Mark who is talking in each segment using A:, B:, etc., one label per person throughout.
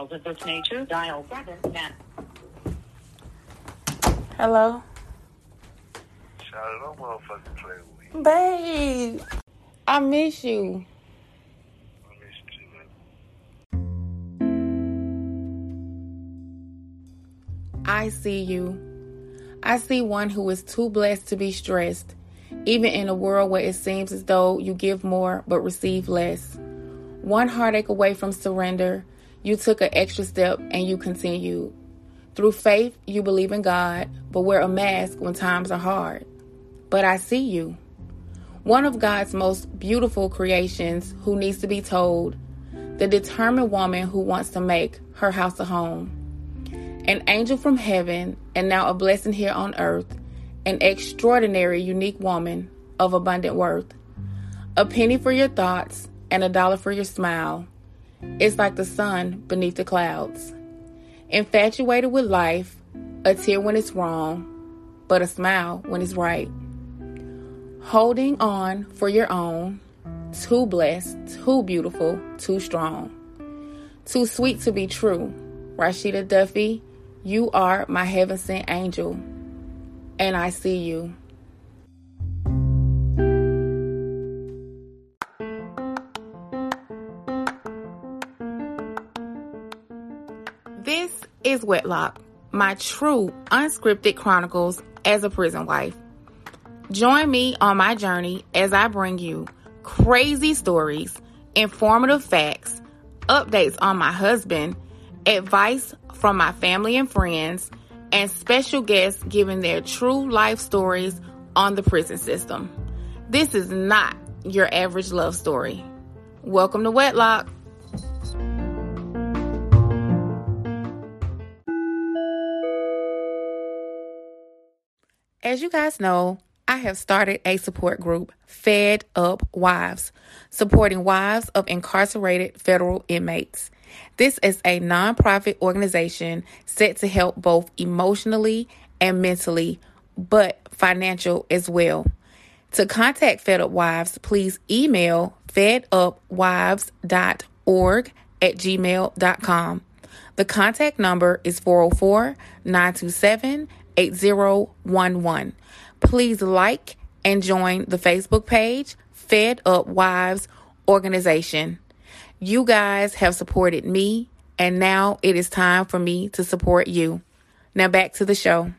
A: calls of this nature, dial 7 now.
B: Hello?
C: Shout out, motherfucking play with me.
B: Babe, I miss you.
C: I miss you, man.
B: I see you. I see one who is too blessed to be stressed, even in a world where it seems as though you give more but receive less. One heartache away from surrender, you took an extra step and you continued. Through faith, you believe in God, but wear a mask when times are hard. But I see you. One of God's most beautiful creations who needs to be told, the determined woman who wants to make her house a home an angel from heaven, and now a blessing here on earth, an extraordinary, unique woman of abundant worth. A penny for your thoughts and a dollar for your smile. It's like the sun beneath the clouds. Infatuated with life, a tear when it's wrong, but a smile when it's right. Holding on for your own, too blessed, too beautiful, too strong. Too sweet to be true. Rasheeda Duffy, you are my heaven sent angel, and I see you. Is Wedlock, my true unscripted chronicles as a prison wife. Join me on my journey as I bring you crazy stories, informative facts, updates on my husband, advice from my family and friends, and special guests giving their true life stories on the prison system. This is not your average love story. Welcome to Wedlock. As you guys know, I have started a support group, Fed Up Wives, supporting wives of incarcerated federal inmates. This is a nonprofit organization set to help both emotionally and mentally, but financial as well. To contact Fed Up Wives, please email fedupwives.org at gmail.com. The contact number is 404 927 8011. Please like and join the Facebook page, Fed Up Wives Organization. You guys have supported me, and now it is time for me to support you. Now back to the show.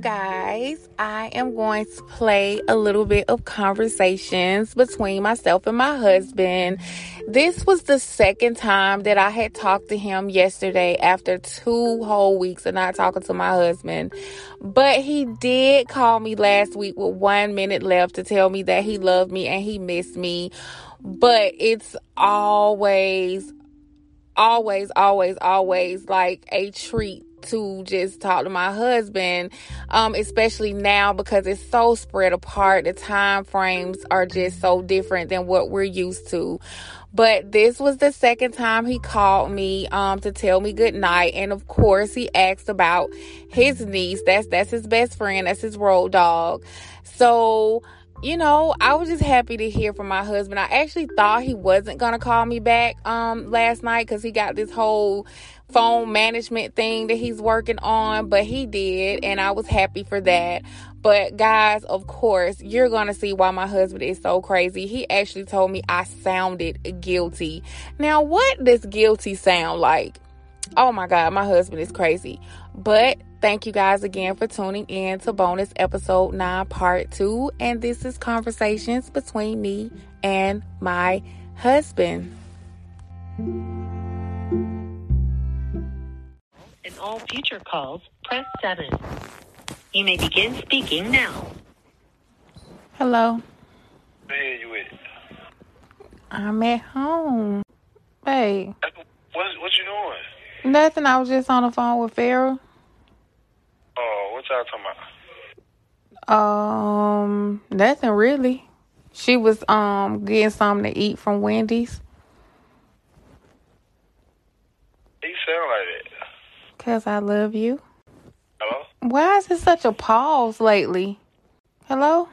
B: Guys, I am going to play a little bit of conversations between myself and my husband. This was the second time that I had talked to him yesterday after two whole weeks of not talking to my husband. But he did call me last week with one minute left to tell me that he loved me and he missed me. But it's always, always, always, always like a treat to just talk to my husband um especially now because it's so spread apart. The time frames are just so different than what we're used to. But this was the second time he called me um to tell me good night. And of course he asked about his niece. That's that's his best friend. That's his road dog. So you know, I was just happy to hear from my husband. I actually thought he wasn't going to call me back um last night cuz he got this whole phone management thing that he's working on, but he did and I was happy for that. But guys, of course, you're going to see why my husband is so crazy. He actually told me I sounded guilty. Now, what does guilty sound like? Oh my god, my husband is crazy. But Thank you guys again for tuning in to bonus episode 9, part 2. And this is conversations between me and my husband.
A: In all future calls, press 7. You may begin speaking now.
B: Hello.
C: Where you at?
B: I'm at home. Hey,
C: What, what you doing?
B: nothing. I was just on the phone with Farrah.
C: Oh, what y'all talking about?
B: Um, nothing really. She was um getting something to eat from Wendy's.
C: You sound like that.
B: Cause I love you.
C: Hello?
B: Why is it such a pause lately? Hello?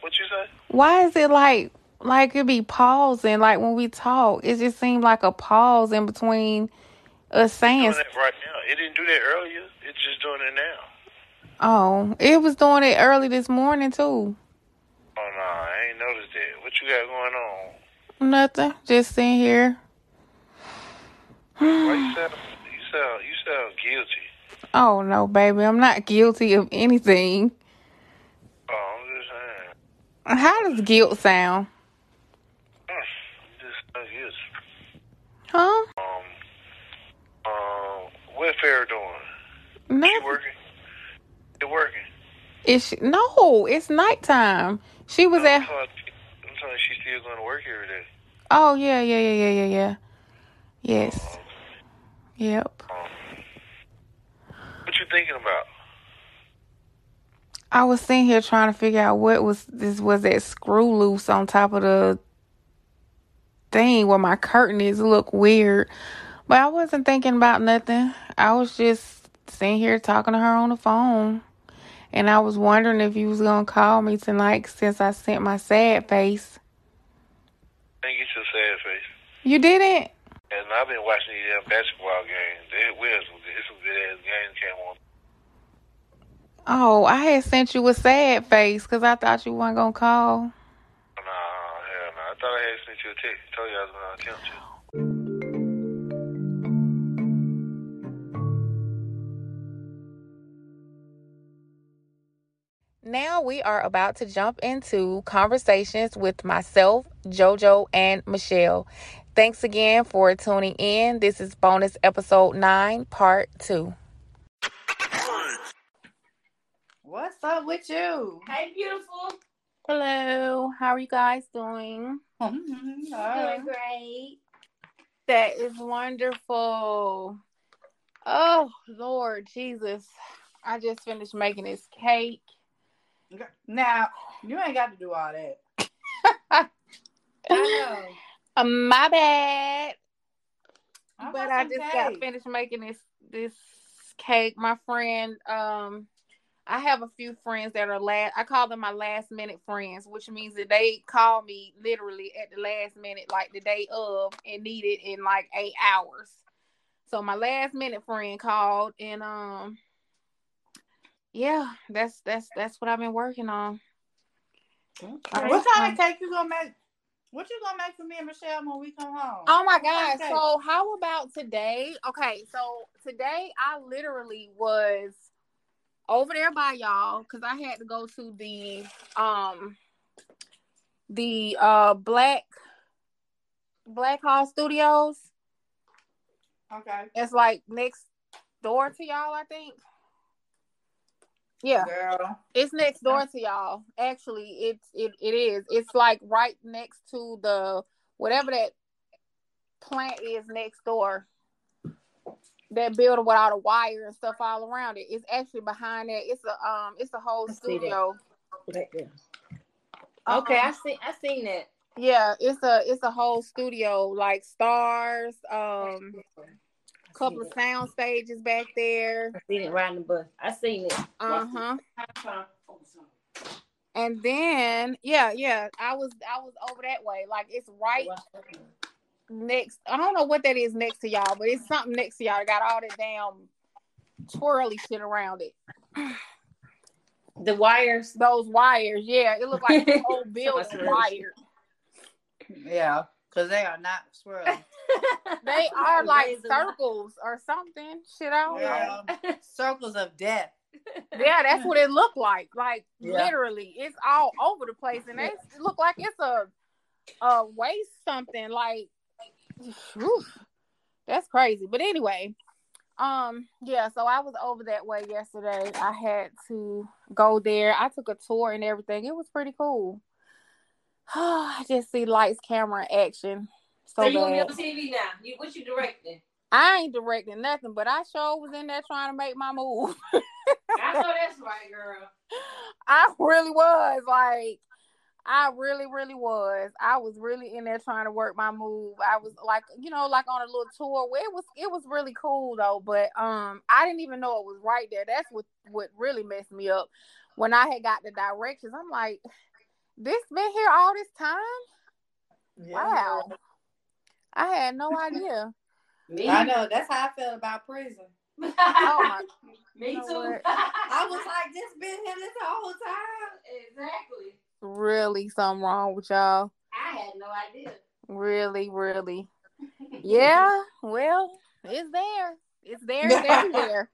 C: What you say?
B: Why is it like like it be pausing like when we talk? It just seemed like a pause in between us saying.
C: Right now. It didn't do that earlier. It's just doing it now.
B: Oh, it was doing it early this morning too.
C: Oh no, I ain't noticed it. What you got going on?
B: Nothing. Just sitting here.
C: Why you sound you sound you sound guilty?
B: Oh no, baby, I'm not guilty of anything.
C: Oh, I'm just saying.
B: How does guilt sound?
C: Hmm, just guilty.
B: Huh?
C: Um, um, what Farrah doing?
B: No.
C: She working? She working?
B: Is she, no, it's nighttime. She was
C: No, I'm
B: at.
C: talking, I'm talking she's still going to work every day.
B: Oh yeah, yeah, yeah, yeah, yeah, yeah. Yes.
C: Um,
B: Yep.
C: what you thinking about?
B: I was sitting here trying to figure out what was this was that screw loose on top of the thing where my curtain is look weird. But I wasn't thinking about nothing. I was just sitting here talking to her on the phone. And I was wondering if you was gonna call me tonight since I sent my sad face.
C: Ain't get your sad face.
B: You didn't?
C: And I've been watching these damn basketball games. They, we some, it's some good ass games came on.
B: Oh, I had sent you a sad face because I thought you weren't gonna call.
C: Nah, hell no. I thought I had sent you a text. Told you I was to attempt to.
B: Now we are about to jump into conversations with myself, JoJo, and Michelle. Thanks again for tuning in. This is bonus episode 9, part 2.
D: What's up with you?
E: Hey, beautiful.
B: Hello, how are you guys doing?
D: Mhm, all
E: Doing great.
B: That is wonderful. Oh, Lord Jesus. I just finished making this cake.
D: Now you ain't got to do all that.
E: I know.
B: Uh, my bad.
D: I
B: but I just got
D: cake.
B: finished making this this cake. My friend, um, I have a few friends that are last. I call them my last minute friends, which means that they call me literally at the last minute, like the day of, and need it in like eight hours. So my last minute friend called, and um, yeah, that's that's that's what I've been working on.
D: Okay. What kind of cake you gonna make? What you gonna make for me and Michelle when we come home?
B: Oh my
D: What kind
B: gosh. So how about today? Okay, so today I literally was over there by y'all because I had to go to the um the uh Black Blackhall Studios.
D: Okay.
B: It's like next door to y'all, I think. Yeah,
D: Girl.
B: it's next door to y'all. Actually, it's it it is. It's like right next to the whatever that plant is next door. That building with all the wire and stuff all around it. It's actually behind that. It's a um it's a whole
E: I
B: studio.
E: Right there. Okay, I see. I seen that.
B: Yeah, it's a it's a whole studio, like stars, um couple of sound stages back there.
E: I seen it riding the bus. I seen it.
B: Uh-huh. And then yeah, yeah, I was I was over that way. Like it's right next. I don't know what that is next to y'all, but it's something next to y'all. It got all that damn twirly shit around it.
E: The wires.
B: Those wires, yeah, it looked like the whole building
E: Somebody
B: wired.
D: Yeah, because they are not swirling.
B: They are like
E: Razor.
B: circles or something. Shit, I don't know.
D: Circles of death.
B: Yeah, that's what it looked like. Like
D: Yeah.
B: literally, it's all over the place, and they, look like it's a a waste something. Like, whew, that's crazy. But anyway, um, yeah. So I was over that way yesterday. I had to go there. I took a tour and everything. It was pretty cool. I just see lights, camera, action. So,
E: So you gonna be on TV now? You what you directing?
B: I ain't directing nothing, but I sure was in there trying to make my move.
E: I know that's right, girl.
B: I really was like, I really, really was. I was really in there trying to work my move. I was like, you know, like on a little tour. Where it was, it was really cool though. But um, I didn't even know it was right there. That's what what really messed me up. When I had got the directions, I'm like, This been here all this time?
D: Yeah,
B: Wow.
D: Girl.
B: I had no idea.
E: Me,
D: I know. That's how I felt about prison.
B: Oh my
E: Me
B: You know
E: too.
D: I was like, this been here this whole time.
E: exactly.
B: really something wrong with y'all.
E: I had no idea.
B: Really, really. Yeah, well, it's there. It's there. It's everywhere.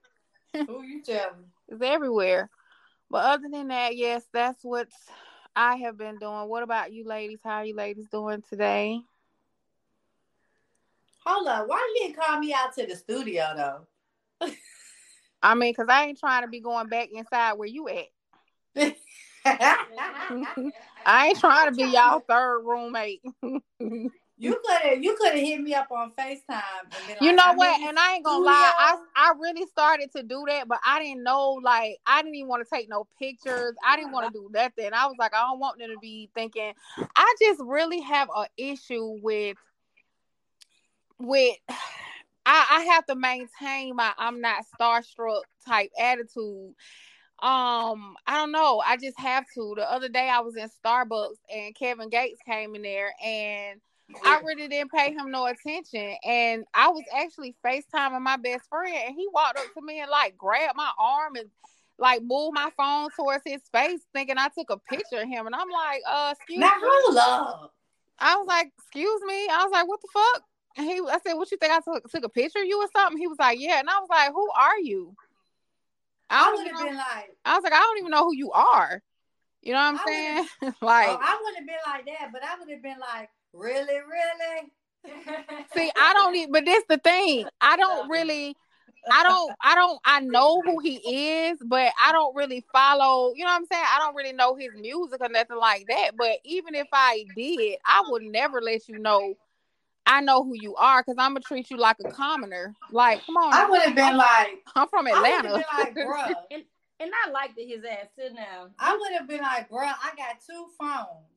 D: Who you telling?
B: It's everywhere. But other than that, yes, that's what I have been doing. What about you ladies? How are you ladies doing today?
D: Hold up. Why you didn't call me out to the studio though?
B: I mean, because I ain't trying to be going back inside where you at. I ain't trying to be y'all third roommate.
D: You could have you could have hit me up on FaceTime
B: You
D: like,
B: know
D: I'm
B: what? And I ain't gonna lie, I. I really started to do that, but I didn't know like I didn't even want to take no pictures. I didn't want to do nothing. I was like, I don't want them to be thinking. I just really have a issue with with I, I have to maintain my I'm not starstruck type attitude. Um, I don't know. I just have to. The other day I was in Starbucks and Kevin Gates came in there and I really didn't pay him no attention. And I was actually FaceTiming my best friend, and he walked up to me and like grabbed my arm and like moved my phone towards his face, thinking I took a picture of him. And I'm like, uh, excuse
D: Now
B: me.
D: hold up.
B: I was like, excuse me. I was like, what the fuck? And he I said, What you think I took took a picture of you or something? He was like, Yeah. And I was like, Who are you? I
D: I would have been like,
B: I was like, I don't even know who you are. You know what I'm
D: I
B: saying?
D: Oh,
B: like
D: oh, I wouldn't have been like that, but I would have been like, really, really?
B: See, I don't need, But this the thing. I don't really. I don't. I don't. I know who he is, but I don't really follow. You know what I'm saying? I don't really know his music or nothing like that. But even if I did, I would never let you know. I know who you are because I'm gonna treat you like a commoner. Like, come on,
D: I would have been like,
B: I'm from
D: I would have
B: Atlanta.
D: been like, bruh.
E: and and I liked it, his ass too now.
D: I would have been like, bruh, I got two phones.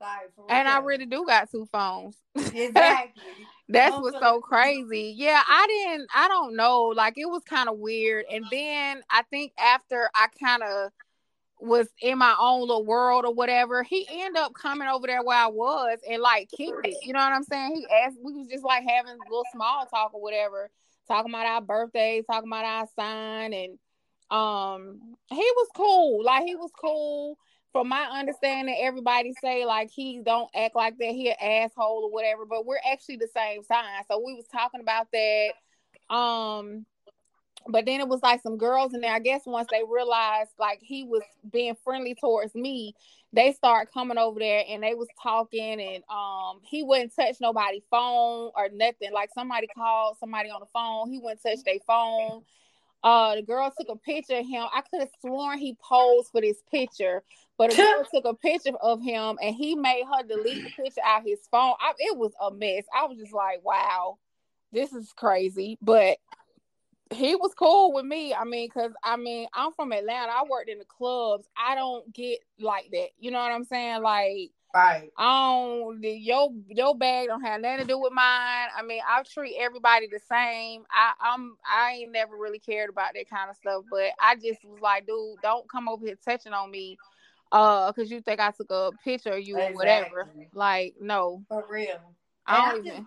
D: Like,
B: and I really do got two phones.
D: exactly.
B: That's
D: Don't
B: what's so crazy. Yeah, I didn't I don't know. Like it was kind of weird. And then I think after I kind of was in my own little world or whatever, he ended up coming over there where I was and like kicked it. You know what I'm saying? He asked we was just like having a little small talk or whatever, talking about our birthdays, talking about our sign and um he was cool. Like he was cool from my understanding, everybody say like he don't act like that. He an asshole or whatever, but we're actually the same sign. So we was talking about that. Um, but then it was like some girls in there. I guess once they realized like he was being friendly towards me, they start coming over there and they was talking and um he wouldn't touch nobody's phone or nothing. Like somebody called somebody on the phone, he wouldn't touch their phone. Uh, the girl took a picture of him. I could have sworn he posed for this picture, but a girl took a picture of him and he made her delete the picture out his phone. I, it was a mess. I was just like, wow, this is crazy. But he was cool with me. I mean, cause I mean, I'm from Atlanta. I worked in the clubs. I don't get like that. You know what I'm saying? Like,
D: Right.
B: I don't your your bag don't have nothing to do with mine. I mean, I treat everybody the same. I I'm I ain't never really cared about that kind of stuff, but I just was like, dude, don't come over here touching on me, uh, cause you think I took a picture of you or whatever. Like, no,
D: For real.
B: I don't
D: I
B: even.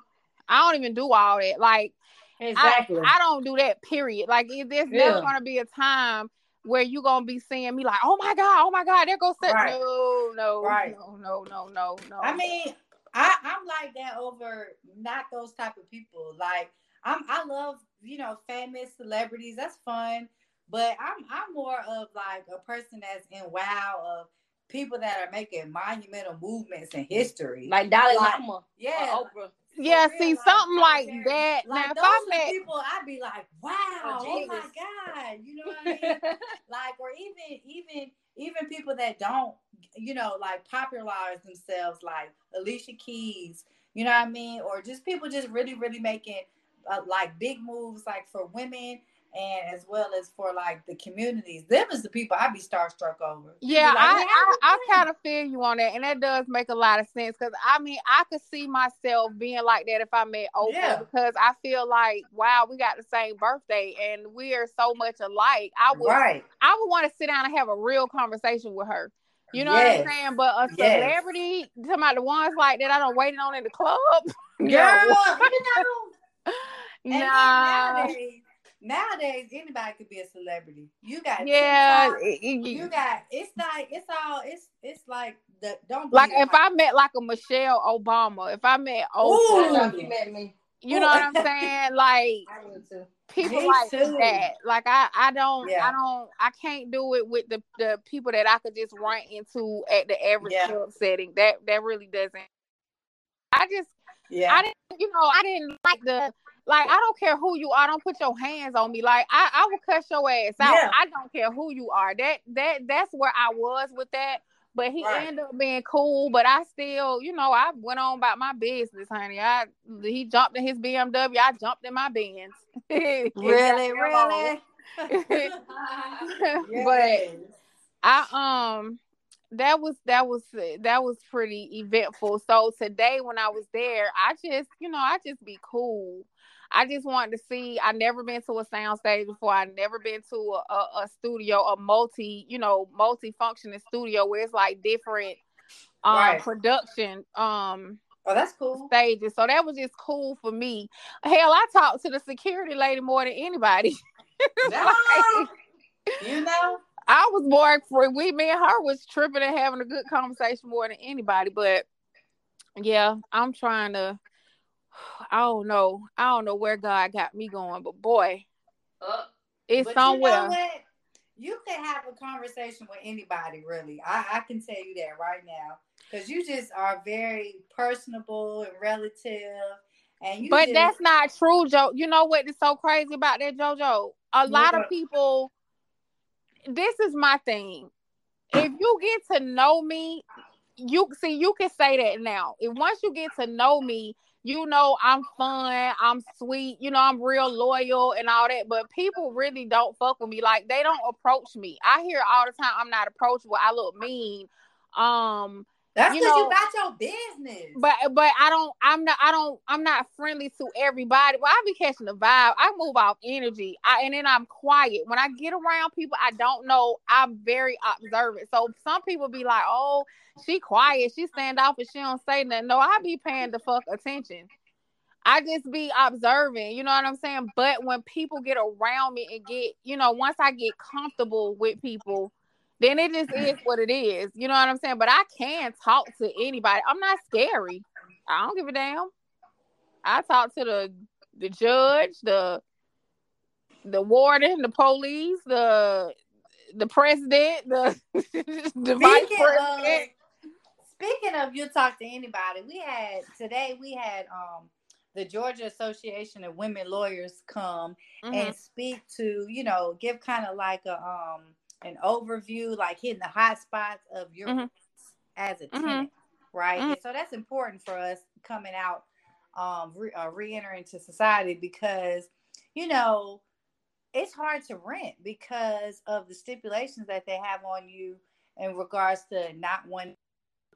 B: I don't even do all that. Like,
E: Exactly.
B: I, I don't do that. Period. Like, it, there's
E: Yeah.
B: never gonna be a time where you gonna be seeing me like, oh my god, oh my god, there goes such.
D: Right.
B: No, no,
D: Right.
B: no, no, no, no, no.
D: I mean, I, I'm like that over not those type of people. Like I'm I love, you know, famous celebrities. That's fun. But I'm I'm more of like a person that's in wow of people that are making monumental movements in history.
E: like Dalai
D: Like,
E: Lama
D: yeah.
E: or Oprah.
B: Yeah,
D: for
B: see
D: real,
B: something like that.
D: Like
B: now, if I met,
D: people, I'd be like, wow,
E: Oh,
D: oh my god, you know what I mean? like, or even even even people that don't, you know, like popularize themselves, like Alicia Keys, you know what I mean? Or just people just really really making uh, like big moves, like for women and as well as for like the communities. Them is the people I'd be starstruck over.
B: Yeah,
D: like,
B: I,
D: "Man,
B: I, I kind of feel you on that, and that does make a lot of sense. Because I mean, I could see myself being like that if I met Oprah,
D: Yeah.
B: because I feel like, wow, we got the same birthday, and we are so much alike. I would,
D: right.
B: I would want to sit down and have a real conversation with her. You know what I'm saying? But a
D: Yes.
B: celebrity, talking about the ones like that I don't waiting on in the club.
D: Girl, you know.
B: Nah.
D: nowadays, nowadays anybody could be a celebrity. You got
B: Yeah.
D: TikTok,
B: it- it-
D: you got it's like it's all it's it's like the don't
B: like if I met like a Michelle Obama, if I met
D: Ooh.
B: Oprah,
E: That's you met me.
B: you know what I'm saying? Like
E: I would too.
B: people
D: Me
B: like
D: too.
B: that. Like I, I don't,
D: Yeah.
B: I don't, I can't do it with the the people that I could just run into at the average
D: Yeah.
B: club setting. That that really doesn't. I just,
D: yeah.
B: I didn't, you know, I didn't like the. Like I don't care who you are, don't put your hands on me. Like I, I will cuss your ass out.
D: Yeah.
B: I don't care who you are. That that that's where I was with that. But he
D: Right.
B: ended up being cool. But I still, you know, I went on about my business, honey. I he jumped in his BMW. I jumped in my Benz.
D: really,
B: Goddamn
D: really.
B: but I um that was that was that was pretty eventful. So today when I was there, I just you know I just be cool. I just wanted to see. I never been to a sound stage before. I never been to a, a, a studio, a multi you know multi functioning studio where it's like different um
D: Right.
B: production um
D: oh, that's cool.
B: stages. So that was just cool for me. Hell, I talked to the security lady more than anybody.
D: Yeah. you know,
B: I was more for we me and her was tripping and having a good conversation more than anybody. But yeah, I'm trying to I don't know. I don't know where God got me going, but boy,
E: Uh,
B: it's
D: but
B: somewhere.
D: you know what? You can have a conversation with anybody, really. I, I can tell you that right now, because you just are very personable and relative, and you.
B: but
D: just,
B: that's not true, Joe. You know what is so crazy about that, JoJo? A lot of people. This is my thing. If you get to know me, you see you can say that now. If once you get to know me, you know I'm fun, I'm sweet, you know I'm real loyal and all that. But people really don't fuck with me. Like they don't approach me. I hear all the time I'm not approachable. I look mean. Um,
D: That's because you,
B: know-
D: got your business.
B: but but I don't I'm not I don't I'm not friendly to everybody. Well, I be catching the vibe. I move off energy. I and then I'm quiet. When I get around people I don't know, I'm very observant. So some people be like, "Oh, she quiet, she stand off and she don't say nothing." No, I be paying the fuck attention. I just be observing, you know what I'm saying? But when people get around me and get, you know, once I get comfortable with people, then it just is what it is. You know what I'm saying? But I can talk to anybody. I'm not scary. I don't give a damn. I talk to the the judge, the the warden, the police, the the president, the the vice
D: Speaking of,
B: president.
D: speaking of you talk to anybody, we had today we had um the Georgia Association of Women Lawyers come
B: Mhm.
D: and speak to, you know, give kind of like a um an overview, like hitting the hot spots of your
B: Mhm.
D: as a
B: Mhm.
D: tenant, right?
B: Mhm.
D: So that's important for us coming out, um, re- uh, re-entering to society because, you know, it's hard to rent because of the stipulations that they have on you in regards to not one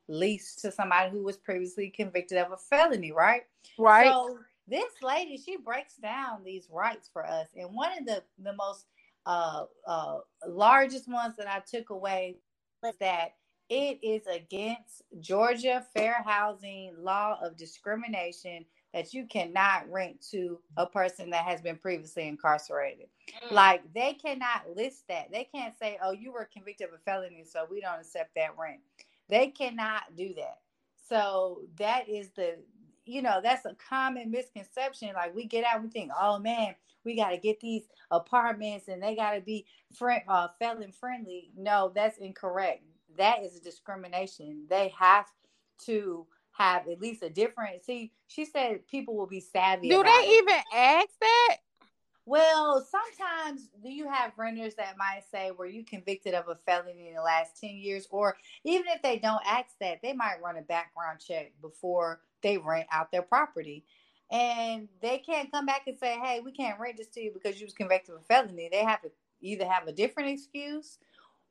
D: lease to somebody who was previously convicted of a felony, right?
B: right.
D: So this lady, she breaks down these rights for us, and one of the the most uh, uh, largest ones that I took away was that it is against Georgia fair housing law of discrimination that you cannot rent to a person that has been previously incarcerated. Like they cannot list that. They can't say, "Oh, you were convicted of a felony, so we don't accept that rent." They cannot do that. So that is the, you know, that's a common misconception. Like we get out, we think, "Oh man, we got to get these apartments and they got to be friend, uh, felon friendly." No, that's incorrect. That is a discrimination. They have to have at least a different. See, she said people will be savvy.
B: Do they
D: it.
B: even ask that?
D: Well, sometimes do you have renters that might say, were you convicted of a felony in the last 10 years? Or even if they don't ask that, they might run a background check before they rent out their property. And they can't come back and say, hey, we can't rent this to you because you was convicted of a felony. They have to either have a different excuse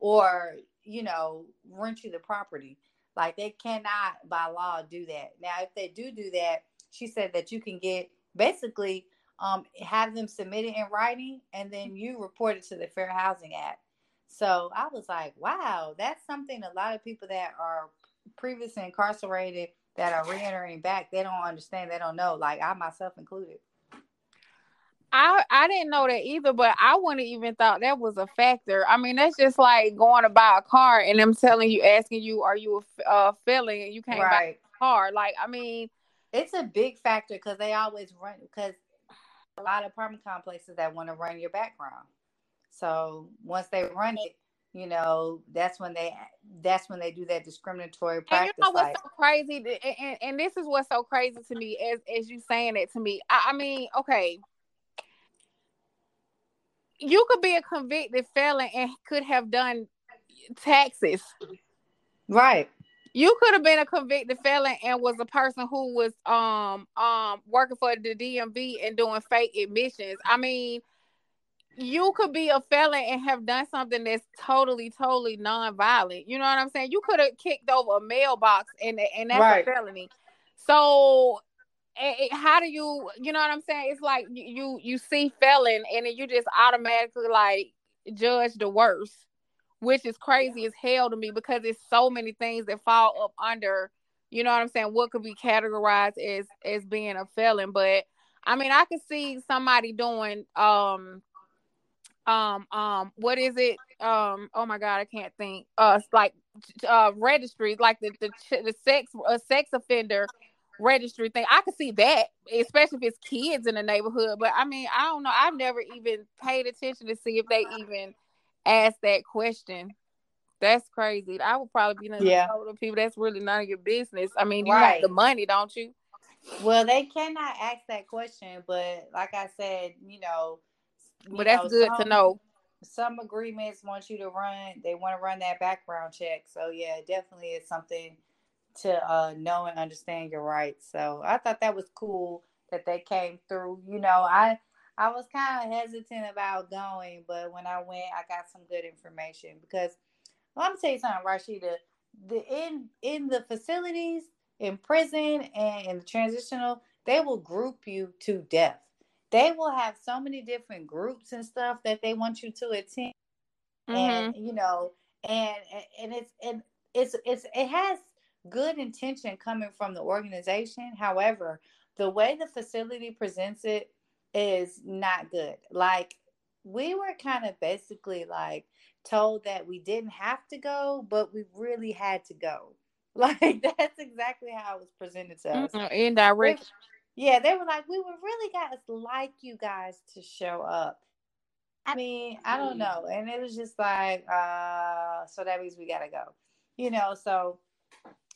D: or, you know, rent you the property. Like they cannot by law do that. Now, if they do do that, she said that you can get basically um, have them submit it in writing and then you report it to the Fair Housing Act. So I was like, wow, that's something a lot of people that are previously incarcerated that are reentering back, they don't understand, they don't know, like I myself included.
B: I I didn't know that either, but I wouldn't even thought that was a factor. I mean, that's just like going to buy a car and them telling you, asking you, "Are you a uh, felon?" and you can't buy a car. Like, I mean,
D: It's a big factor because they always run because a lot of apartment complexes that want to run your background. So once they run it, you know, that's when they that's when they do that discriminatory practice.
B: and you know what's
D: like,
B: so crazy, and, and, and this is what's so crazy to me as as you saying it to me. I, I mean, okay. You could be a convicted felon and could have done taxes.
D: right.
B: you could have been a convicted felon and was a person who was um um working for the DMV and doing fake admissions. I mean, you could be a felon and have done something that's totally, totally non-violent. You know what I'm saying? You could have kicked over a mailbox and and that's
D: Right.
B: a felony. So eh, how do you you know what I'm saying? It's like you you, you see felon and then you just automatically like judge the worst which is crazy as hell to me because it's so many things that fall up under, you know what I'm saying, what could be categorized as as being a felon. But I mean, I could see somebody doing um um um what is it? Um oh my god, I can't think. Uh like uh registry, like the the the sex a sex offender registry thing. I could see that, especially if it's kids in the neighborhood. But I mean, I don't know. I've never even paid attention to see if they even ask that question. That's crazy. I would probably be
D: Yeah.
B: the people. That's really none of your business. I mean, you
D: Right.
B: want the money, don't you?
D: Well, they cannot ask that question, but like I said, you know,
B: But that's
D: know,
B: good to know.
D: Some agreements want you to run. They want to run that background check. So yeah, definitely is something to uh, know and understand your rights. So I thought that was cool that they came through. You know, I I was kind of hesitant about going, but when I went, I got some good information because well, I'm gonna tell you something, Rasheeda. The in in the facilities, in prison, and in the transitional, they will group you to death. They will have so many different groups and stuff that they want you to attend
B: Mhm.
D: and you know and and it's and it's it's it has good intention coming from the organization however the way the facility presents it is not good like we were kind of basically like told that we didn't have to go but we really had to go like that's exactly how it was presented to us
B: Mhm. Indirect.
D: Yeah, they were like, we would really guys like you guys to show up. I mean, I don't know. And it was just like, uh, so that means we gotta go. You know, so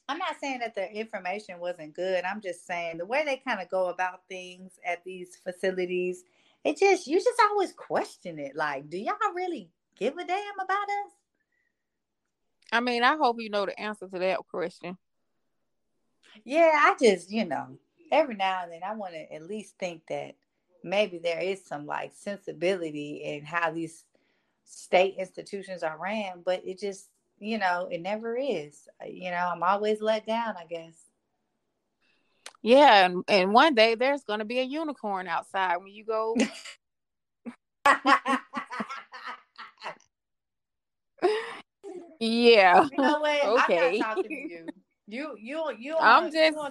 D: I'm not saying that the information wasn't good. I'm just saying the way they kind of go about things at these facilities, it just you just always question it. Like, do y'all really give a damn about us?
B: I mean, I hope you know the answer to that question.
D: Yeah, I just, you know, every now and then I want to at least think that maybe there is some like sensibility in how these state institutions are ran, but it just, you know, it never is. Uh, You know, I'm always let down, I guess.
B: Yeah, and, and one day there's gonna be a unicorn outside when you go. yeah.
D: you know what?
B: Okay.
D: I'm not talking to you. You, you, you.
B: I'm just-
D: You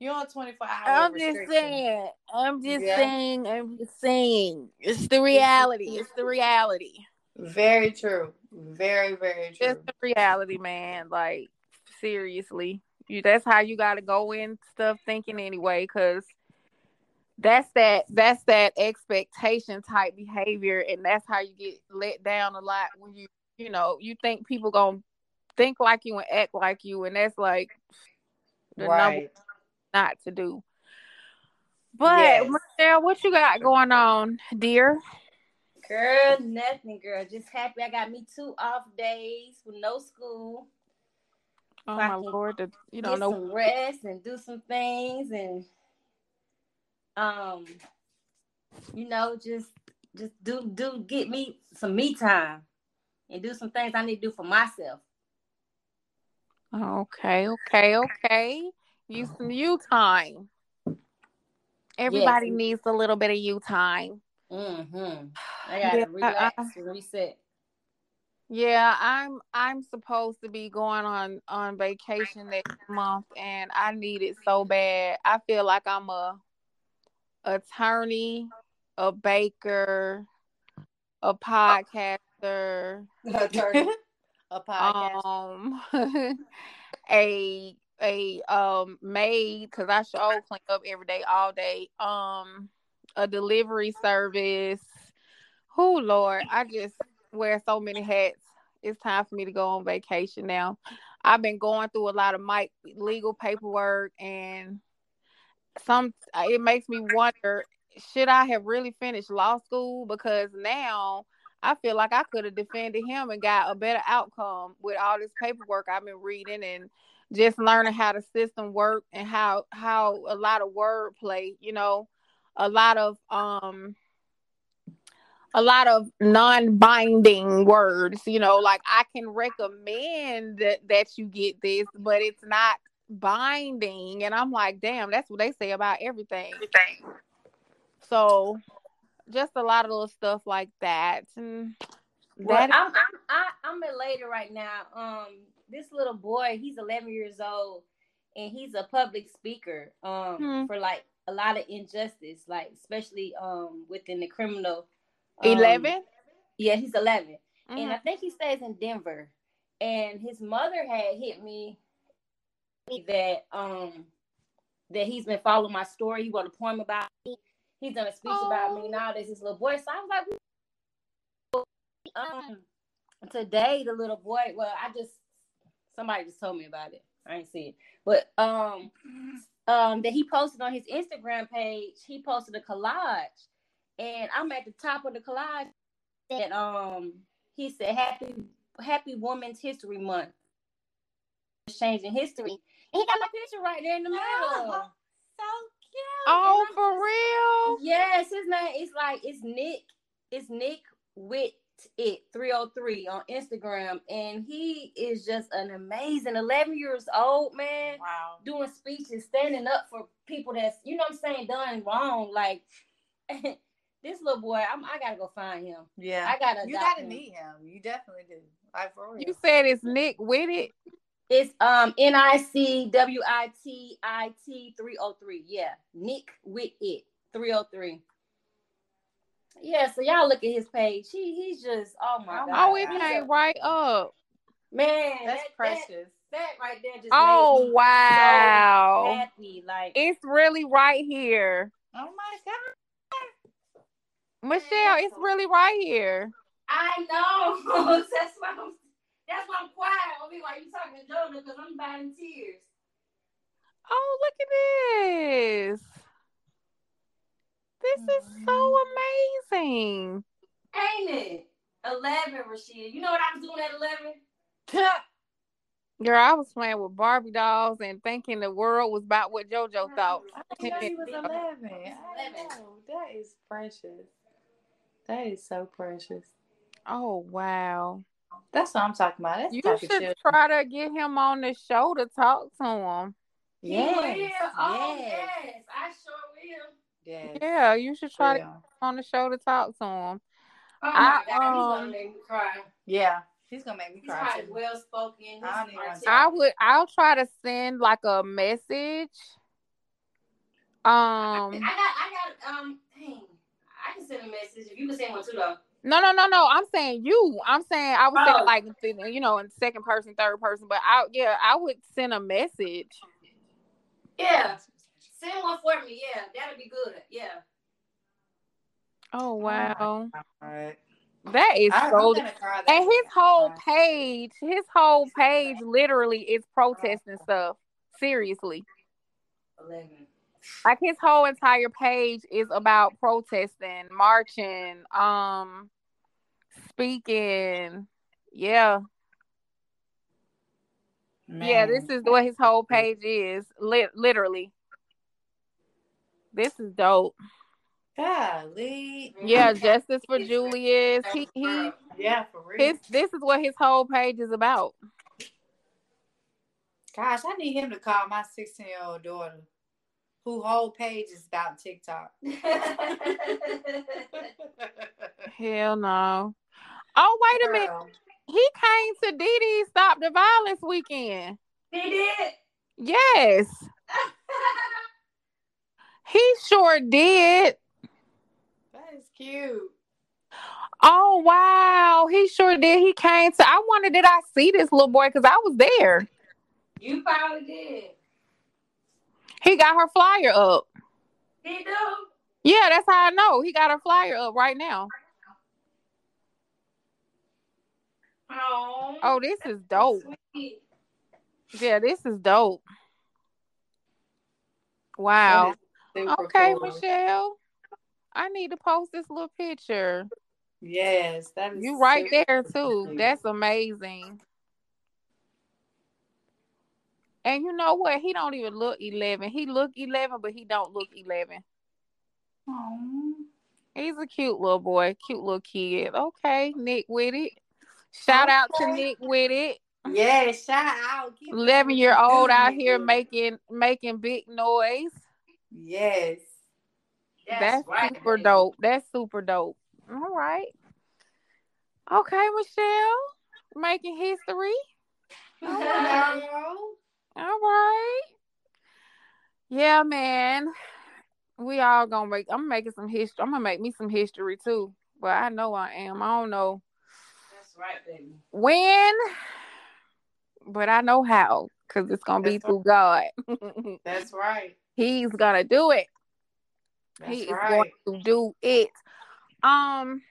D: on, you on 24 hour
B: I'm just saying. I'm just
D: Yeah.
B: saying. I'm just saying. It's the reality. It's the reality.
D: Very true. Very, very true.
B: It's the reality, man. Like seriously, you. That's how you got to go in stuff thinking anyway, because that's that. That's that expectation type behavior, and that's how you get let down a lot when you, you know, you think people gonna think like you and act like you, and that's like the number
D: right.
B: Not to do. But
D: Yes.
B: Michelle, what you got going on, dear?
E: Girl, nothing, girl. Just happy I got me two off days with no school.
B: Oh
E: So
B: my lord, the, you don't know.
E: some rest and do some things and um you know just just do do get me some me time and do some things I need to do for myself.
B: Okay, okay, okay. You some you time. Everybody
E: Yes.
B: needs a little bit of you time.
E: Mm-hmm. I gotta
B: Yeah, I-
E: relax and reset.
B: Yeah, I'm I'm supposed to be going on on vacation next month and I need it so bad. I feel like I'm a attorney, a baker, a podcaster,
D: Attorney, a podcast.
B: um a a um maid cuz I show clean up every day all day. Um a delivery service. Oh Lord, I just wear so many hats. It's time for me to go on vacation now. I've been going through a lot of my legal paperwork and some it makes me wonder should I have really finished law school because now I feel like I could have defended him and got a better outcome with all this paperwork I've been reading and just learning how the system work and how how a lot of wordplay, you know, a lot of um a lot of non-binding words you know like i can recommend that, that you get this but it's not binding. And i'm like damn that's what they say about everything. So just a lot of little stuff like that. And
E: Well,
B: that
E: I'm I'm I, I'm elated right now. Um, this little boy, he's 11 years old, and he's a public speaker. Um,
B: Hmm.
E: for like a lot of injustice, like especially um within the criminal. um,
B: 11
E: Yeah, he's 11, and
B: Mhm.
E: I think he stays in Denver. And his mother had hit me that um that he's been following my story. He wrote a poem about me. He's done a speech about me.
B: Oh.
E: Now there's his little boy. So I was like, um, today the little boy. Well, I just somebody just told me about it. I ain't see it, but um, um, that he posted on his Instagram page. He posted a collage, and I'm at the top of the collage. And um, he said, "Happy Happy Women's History Month." Changing history. And he got my picture right there in the middle.
D: Oh, so cute.
B: oh for real
E: Yes, his name is like it's Nick. It's Nick with it 303 on Instagram. And he is just an amazing 11 years old man
D: Wow.
E: doing speeches, standing up for people that's, you know what I'm saying, done wrong. Like this little boy, I'm, I gotta go find him.
D: Yeah.
E: I gotta
D: you gotta
E: him.
D: meet him. You definitely do. Like for real.
B: you said it's nick with it
E: It's um N I C W I T I T 303. Yeah. Nick with it 303. Yeah, so y'all look at his page. He he's just oh my
D: Oh
E: god.
D: my
B: oh it
E: He's
B: came right up
E: man.
D: That's
E: that,
D: precious.
E: That, that right there just
B: oh
E: made me
B: wow
E: so happy. Like
B: it's really right here
D: oh my god.
B: michelle it's really right here
E: I know. that's why I'm that's why I'm quiet on me while you talking to Jonah because I'm about in tears.
B: Oh, look at this. This is so amazing.
E: Ain't it? Eleven, Rasheeda. You know what I was doing at eleven?
B: Girl, I was playing with Barbie dolls and thinking the world was about what JoJo thought.
D: I didn't know he was 11. I
E: 11.
D: know. That is precious. That is so precious.
B: Oh, wow.
D: That's what I'm talking about. That's
B: You
D: the
B: should
D: of children.
B: try to get him on the show to talk to him.
E: He will.
D: Yes.
E: Oh
D: yes.
E: yes, I sure will.
D: Yes.
B: Yeah, you should try to
D: Yeah.
B: get on the show to talk to him.
E: Oh my
B: I,
E: god, he's gonna
B: um,
E: make me cry.
D: Yeah. He's gonna make me
E: He's
D: cry.
E: probably
D: too.
E: well spoken.
D: I don't even want to-
B: I would I'll try to send like a message. Um
E: I got, I got, um, dang, I can send a message if you can send one too, though.
B: No, no, no, no. I'm saying you. I'm saying I would
E: Oh.
B: say like you know in second person, third person, but I yeah I would send a message.
E: Yeah, send one for me. Yeah, that'll be good. Yeah.
B: Oh wow,
D: All right.
B: that is
D: I,
B: so.
D: that
B: And his whole page, his whole page, literally is protesting stuff. Seriously,
E: Eleven.
B: like his whole entire page is about protesting, marching, um, speaking. Yeah, yeah. This is what his whole page is. Lit literally. This is dope.
D: Golly.
B: Yeah, justice for Julius. He he
D: Yeah, for real.
B: his this is what his whole page is about.
D: Gosh, I need him to call my 16 year old daughter, who whole page is about TikTok.
B: Hell no. Oh, wait a minute. He came to Dee Dee Stop the Violence weekend.
E: He did.
B: Yes, he sure did.
D: That is cute.
B: Oh wow, he sure did. He came to. I wondered did I see this little boy because I was there.
E: You probably did.
B: He got her flyer up.
E: He do.
B: Yeah, that's how I know. He got her flyer up right now.
E: Oh.
B: Oh, this is dope.
E: Sweet.
B: Yeah, this is dope. Wow. Okay,
D: cool.
B: Michelle. I need to post this little picture.
D: Yes, that is
B: You right
D: super
B: there too. That's amazing. And you know what? He don't even look 11. He look 11, but he don't look 11.
D: Aw.
B: He's a cute little boy, cute little kid. Okay, Nick with it. Shout out to Nick with it.
D: Yeah, shout out.
B: 11 year old out here making making big noise.
D: Yes.
B: That's,
E: right,
B: super dope. That's super dope. All right. Okay, Michelle. Making history.
D: Girl.
B: All right. Yeah, man. We all gonna make I'm making some history. I'm gonna make me some history too. But I know I am. I don't know
E: That's right, baby.
B: when, but I know how. Cause it's gonna be
D: That's
B: through God.
D: That's right.
B: He's gonna do it.
D: That's
B: he is
D: right.
B: going to do it. Um,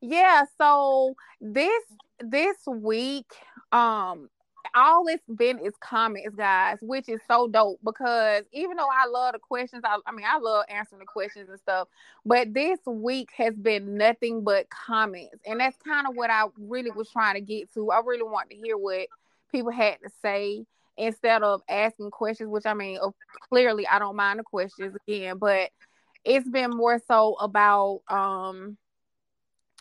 B: yeah. So this this week, um, all it's been is comments, guys, which is so dope because even though I love the questions, I, I mean, I love answering the questions and stuff, but this week has been nothing but comments, and that's kind of what I really was trying to get to. I really want to hear what people had to say instead of asking questions, which I mean, clearly I don't mind the questions again, but it's been more so about um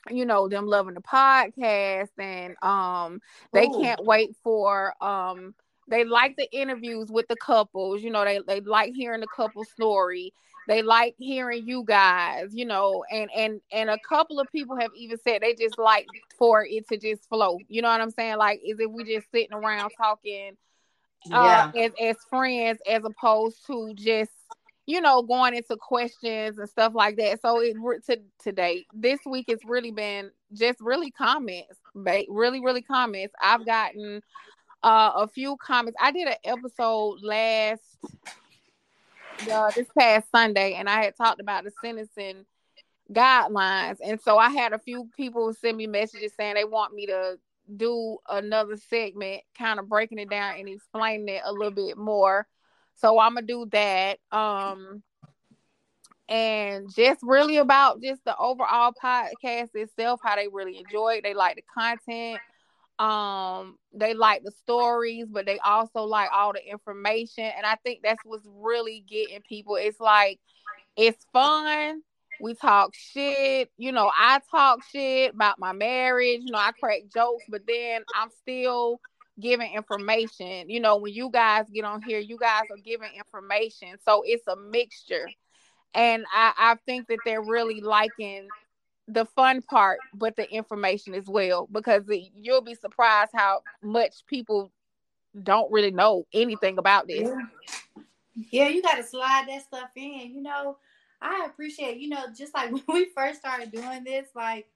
B: you know them loving the podcast and um they
D: Ooh.
B: can't wait for um they like the interviews with the couples you know they they like hearing the couple story. They like hearing you guys you know and and and a couple of people have even said they just like for it to just flow. You know what i'm saying? Like is if we just sitting around talking uh, as as friends as opposed to just you know going into questions and stuff like that. So it to today this week it's really been just really comments ba- really really comments. I've gotten uh a few comments. I did an episode last uh, this past sunday and i had talked about the sentencing guidelines. And so i had a few people send me messages saying they want me to do another segment kind of breaking it down and explaining it a little bit more. So i'm gonna do that um and just really about just the overall podcast itself how they really enjoy it. They like the content um they like the stories but they also like all the information and i think that's what's really getting people. It's like it's fun we talk shit you know i talk shit about my marriage you know i crack jokes but then i'm still giving information you know when you guys get on here you guys are giving information so it's a mixture and i i think that they're really liking the fun part but the information as well because it, you'll be surprised how much people don't really know anything about this
D: Yeah. Yeah, you got to slide that stuff in. You know, I appreciate, you know, just like when we first started doing this, like,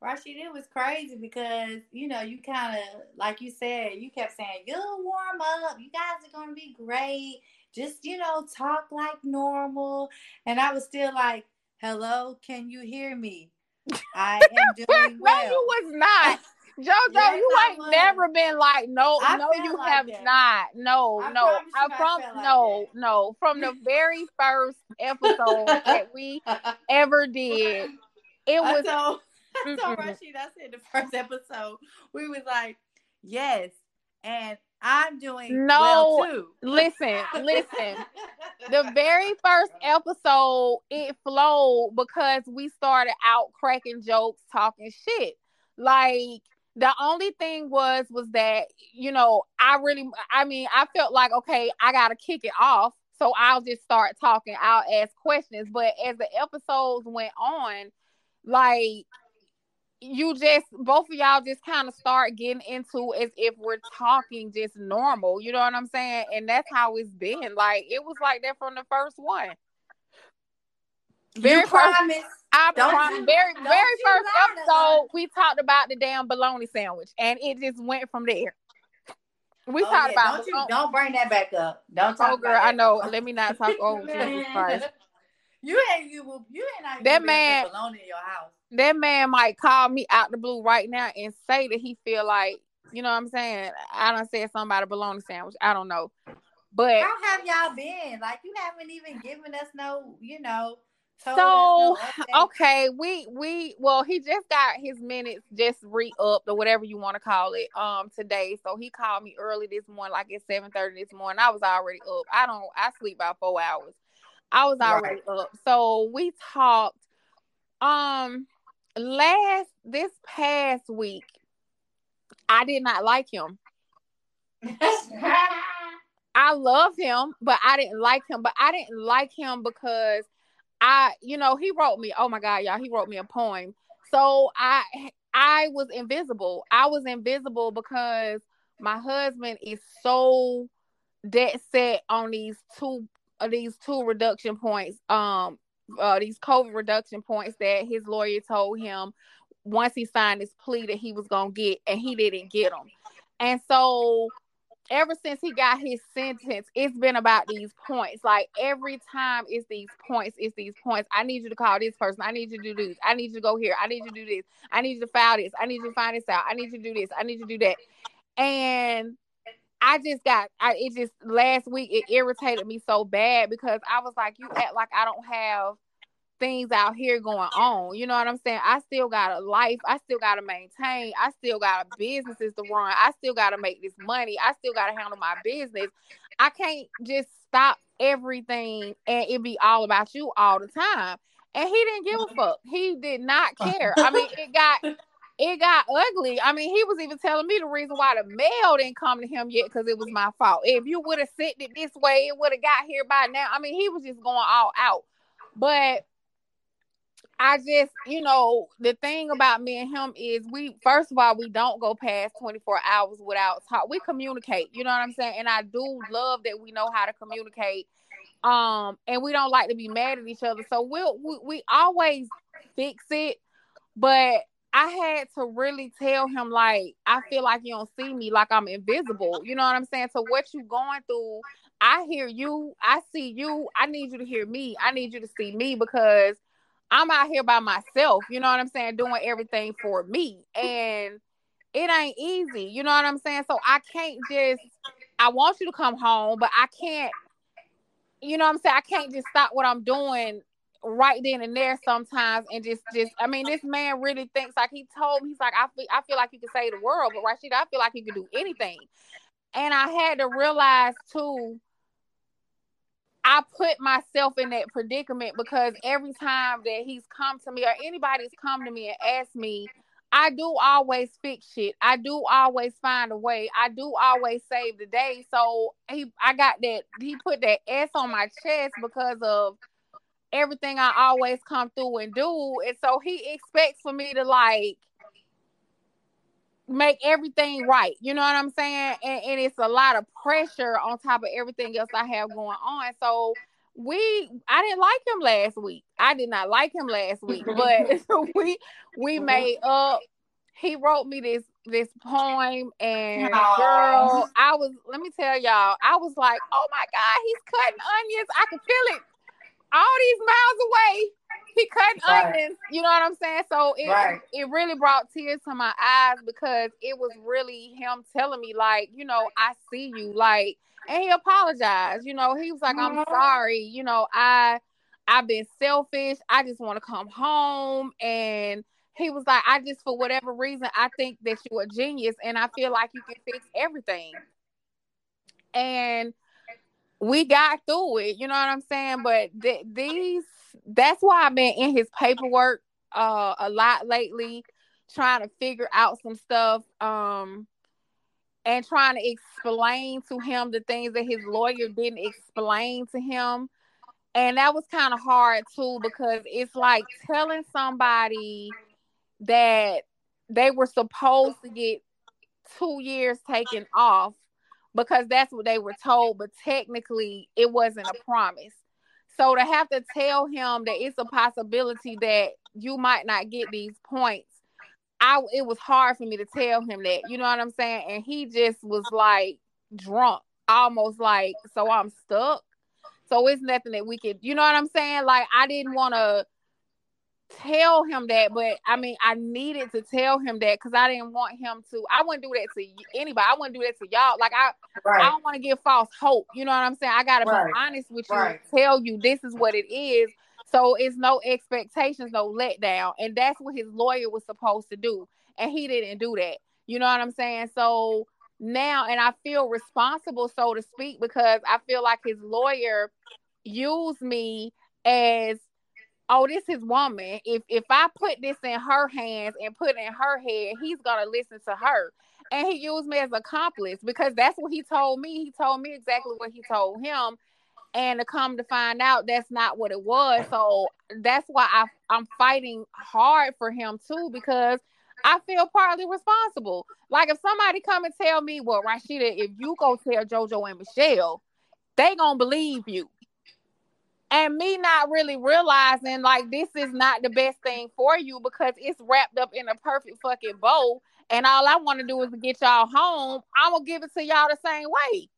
D: Rashid, it was crazy because, you know, you kind of, like you said, you kept saying, you'll warm up. You guys are going to be great. Just, you know, talk like normal. And I was still like, hello, can you hear me? I am doing
B: no
D: well.
B: you was not jojo
D: Yes,
B: you
D: I
B: ain't
D: was.
B: never been like no
D: I
B: no you
D: like
B: have
D: that.
B: not no
D: I
B: no I from
D: like
B: no
D: that.
B: no from the very first episode that we ever did it was
D: told
B: Mm-mm.
D: Rashid, I said the first episode, we was like, yes, and I'm doing
B: No,
D: well too.
B: listen listen the very first episode it flowed because we started out cracking jokes talking shit like the only thing was was that you know i really i mean i felt like okay i gotta kick it off so i'll just start talking i'll ask questions but as the episodes went on like you just both of y'all just kind of start getting into as if we're talking just normal. You know what I'm saying? And that's how it's been. Like it was like that from the first one.
D: Very you
B: first,
D: promise.
B: I promise. Very very first episode, we talked about the damn bologna sandwich, and it just went from there. We oh, talked yeah.
D: about. Don't, you, don't bring that back up. Don't oh, talk.
B: Oh, girl, I know. Let me not talk. over Jesus Christ.
D: You ain't you you ain't not that man bologna in your house
B: that man might call me out the blue right now and say that he feel like, you know what I'm saying? I don't say something about a bologna sandwich. I don't know. But
D: how have y'all been? Like you haven't even given us no, you know.
B: So okay, we we well he just got his minutes just re upped or whatever you want to call it um today. So he called me early this morning, like at seven thirty this morning. I was already up. I don't I sleep about four hours. I was already right. up. So we talked um last this past week, I did not like him. I love him, but I didn't like him. But I didn't like him because I, you know, he wrote me. Oh my God, y'all, he wrote me a poem. So I, I was invisible. I was invisible because my husband is so dead set on these two, uh, these two reduction points. Um, uh, these COVID reduction points that his lawyer told him once he signed his plea that he was gonna get, and he didn't get them. And so, ever since he got his sentence, it's been about these points. Like every time it's these points, it's these points. I need you to call this person. I need you to do this. I need you to go here. I need you to do this. I need you to file this. I need you to find this out. I need you to do this. I need you to do that. And I just got I it just last week it irritated me so bad because I was like, you act like I don't have things out here going on. You know what I'm saying? I still got a life. I still got to maintain. I still got businesses to run. I still got to make this money. I still got to handle my business. I can't just stop everything and it be all about you all the time. And he didn't give a mm-hmm. fuck. He did not care. I mean, it got it got ugly. I mean, he was even telling me the reason why the mail didn't come to him yet because it was my fault. If you would have sent it this way, it would have got here by now. I mean, he was just going all out. But I just, you know, the thing about me and him is we first of all we don't go past 24 hours without talk. We communicate, you know what I'm saying? And I do love that we know how to communicate. Um, and we don't like to be mad at each other. So we'll we, we always fix it, but I had to really tell him like I feel like you don't see me, like I'm invisible. You know what I'm saying? So what you going through, I hear you, I see you. I need you to hear me. I need you to see me because I'm out here by myself. You know what I'm saying? Doing everything for me, and it ain't easy. You know what I'm saying? So I can't just. I want you to come home, but I can't. You know what I'm saying? I can't just stop what I'm doing right then and there sometimes and just just I mean this man really thinks like he told me he's like I feel I feel like you can save the world but Rasheeda I feel like you can do anything and I had to realize too I put myself in that predicament because every time that he's come to me or anybody's come to me and asked me I do always fix shit. I do always find a way. I do always save the day. So he I got that he put that S on my chest because of everything I always come through and do. And so he expects for me to like make everything right. You know what I'm saying? And, and it's a lot of pressure on top of everything else I have going on. So we I didn't like him last week. I did not like him last week, but we we mm-hmm. made up. He wrote me this this poem and Aww. girl, I was let me tell y'all, I was like, oh my God, he's cutting onions. I could feel it all these miles away. He cutting right. onions. You know what I'm saying? So it right. it really brought tears to my eyes because it was really him telling me, like, you know, I see you. Like, and he apologized. You know, he was like, I'm uh-huh. sorry. You know, I I've been selfish. I just want to come home. And he was like, I just for whatever reason, I think that you're a genius and I feel like you can fix everything. And we got through it. You know what I'm saying? But th- these, that's why I've been in his paperwork uh, a lot lately, trying to figure out some stuff. Um, and trying to explain to him the things that his lawyer didn't explain to him. And that was kind of hard too because it's like telling somebody that they were supposed to get two years taken off because that's what they were told, but technically it wasn't a promise. So to have to tell him that it's a possibility that you might not get these points, I it was hard for me to tell him that. You know what I'm saying? And he just was like drunk, almost like, so I'm stuck. So it's nothing that we could, you know what I'm saying? Like I didn't want to tell him that, but I mean, I needed to tell him that because I didn't want him to. I wouldn't do that to anybody. I wouldn't do that to y'all. Like I, right. I don't want to give false hope. You know what I'm saying? I gotta right. be honest with you. Right. Tell you this is what it is. So it's no expectations, no letdown, and that's what his lawyer was supposed to do, and he didn't do that. You know what I'm saying? So now, and I feel responsible, so to speak, because I feel like his lawyer used me as oh, this is woman. If if I put this in her hands and put in her head, he's gonna listen to her. And he used me as accomplice because that's what he told me. He told me exactly what he told him. And to come to find out that's not what it was. So that's why I I'm fighting hard for him too, because I feel partly responsible. Like if somebody come and tell me, well, Rasheeda, if you go tell JoJo and Michelle, they gonna believe you and me not really realizing like this is not the best thing for you because it's wrapped up in a perfect fucking bow and all I want to do is get y'all home, I'm gonna give it to y'all the same way.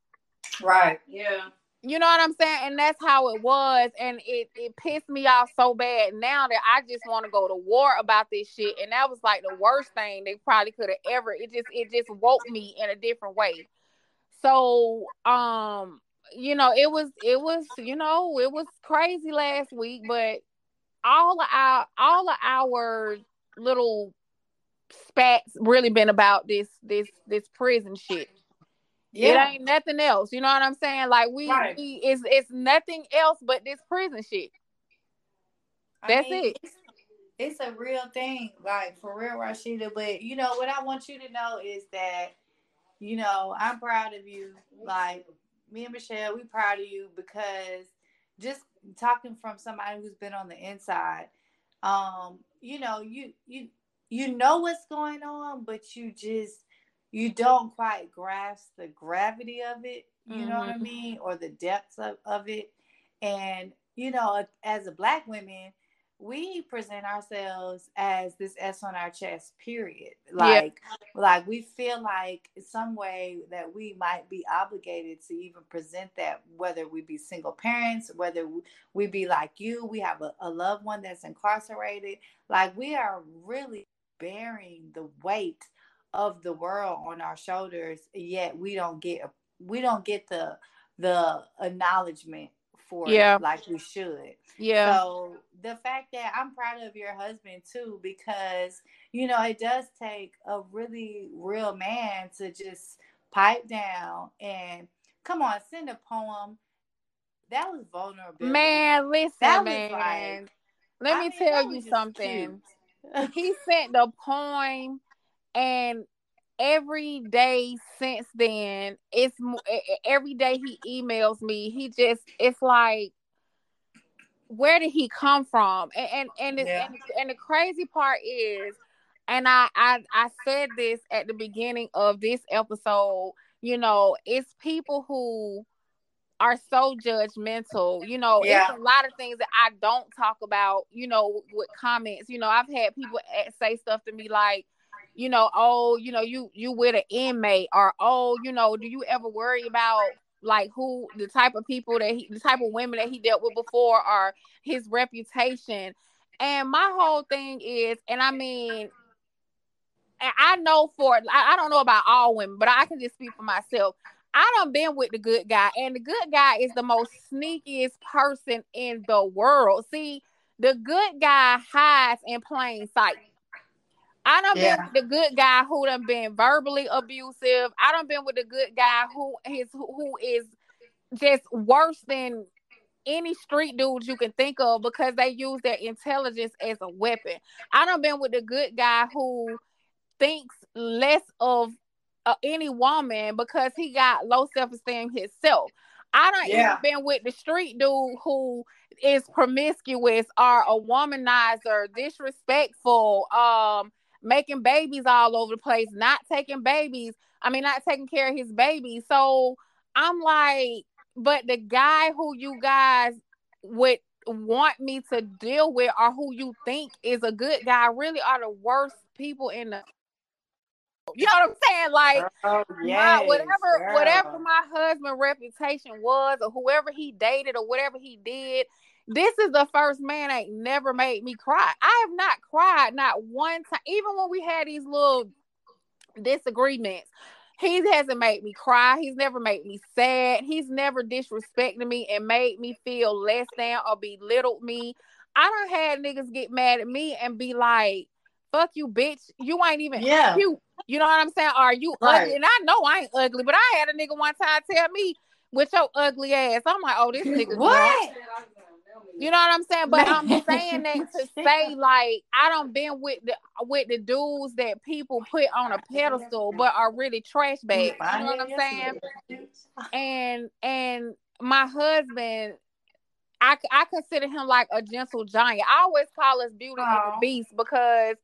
D: Right. Yeah.
B: You know what I'm saying? And that's how it was. And it, it pissed me off so bad now that I just want to go to war about this shit. And that was like the worst thing they probably could have ever. It just it just woke me in a different way. So um you know, it was it was, you know, it was crazy last week, but all of our all of our little spats really been about this this this prison shit. Yeah. It ain't nothing else. You know what I'm saying? Like we, right. we it's it's nothing else but this prison shit. That's I mean, it.
D: It's, it's a real thing, like for real, Rasheeda. But you know what I want you to know is that, you know, I'm proud of you. Like me and Michelle, we proud of you because just talking from somebody who's been on the inside, um, you know, you you you know what's going on, but you just you don't quite grasp the gravity of it, you mm-hmm. know what I mm-hmm. mean, or the depths of, of it. And, you know, as a black women, we present ourselves as this S on our chest, period. Like, like we feel like some way that we might be obligated to even present that, whether we be single parents, whether we be like you, we have a, a loved one that's incarcerated. Like we are really bearing the weight of the world on our shoulders, yet we don't get we don't get the the acknowledgement for yeah. it like we should. Yeah. So the fact that I'm proud of your husband too, because you know it does take a really real man to just pipe down and come on, send a poem. That was vulnerable.
B: Man, listen, that man. Like, Let I me mean, tell you something. he sent the poem and every day since then, it's every day he emails me. He just it's like, where did he come from? And and and, yeah. and, and the crazy part is, and I, I I said this at the beginning of this episode. You know, it's people who are so judgmental. You know, yeah. it's a lot of things that I don't talk about, you know, with comments. You know, I've had people say stuff to me like, you know, oh, you know, you you with an inmate, or oh, you know, do you ever worry about like who the type of people that he, the type of women that he dealt with before, or his reputation? And my whole thing is, and I mean, I know for I, don't know about all women, but I can just speak for myself. I don't been with the good guy, and the good guy is the most sneakiest person in the world. See, the good guy hides in plain sight. I don't yeah. been with the good guy who done been verbally abusive. I don't been with the good guy who is who is just worse than any street dudes you can think of because they use their intelligence as a weapon. I don't been with the good guy who thinks less of uh, any woman because he got low self esteem himself. I don't yeah. even been with the street dude who is promiscuous or a womanizer, disrespectful, um, making babies all over the place, not taking babies. I mean, not taking care of his baby. So I'm like, but the guy who you guys would want me to deal with or who you think is a good guy really are the worst people in the you know what I'm saying? Like
D: Oh,
B: my, whatever
D: girl.
B: whatever my husband reputation was or whoever he dated or whatever he did this is the first man ain't never made me cry i have not cried not one time even when we had these little disagreements he hasn't made me cry he's never made me sad he's never disrespected me and made me feel less than or belittled me i don't had niggas get mad at me and be like fuck you bitch you ain't even
D: Yeah.
B: cute you know what I'm saying? Are you
D: Right.
B: ugly? And I know I ain't ugly, but I had a nigga one time tell me with your ugly ass. I'm like, oh, this nigga. drunk.
D: What?
B: You know what I'm saying? But I'm saying that to say like I don't been with the with the dudes that people put on a pedestal, but are really trash bags. You know what I'm saying? and and my husband I, I consider him like a gentle giant. I always call us beauty and the beast because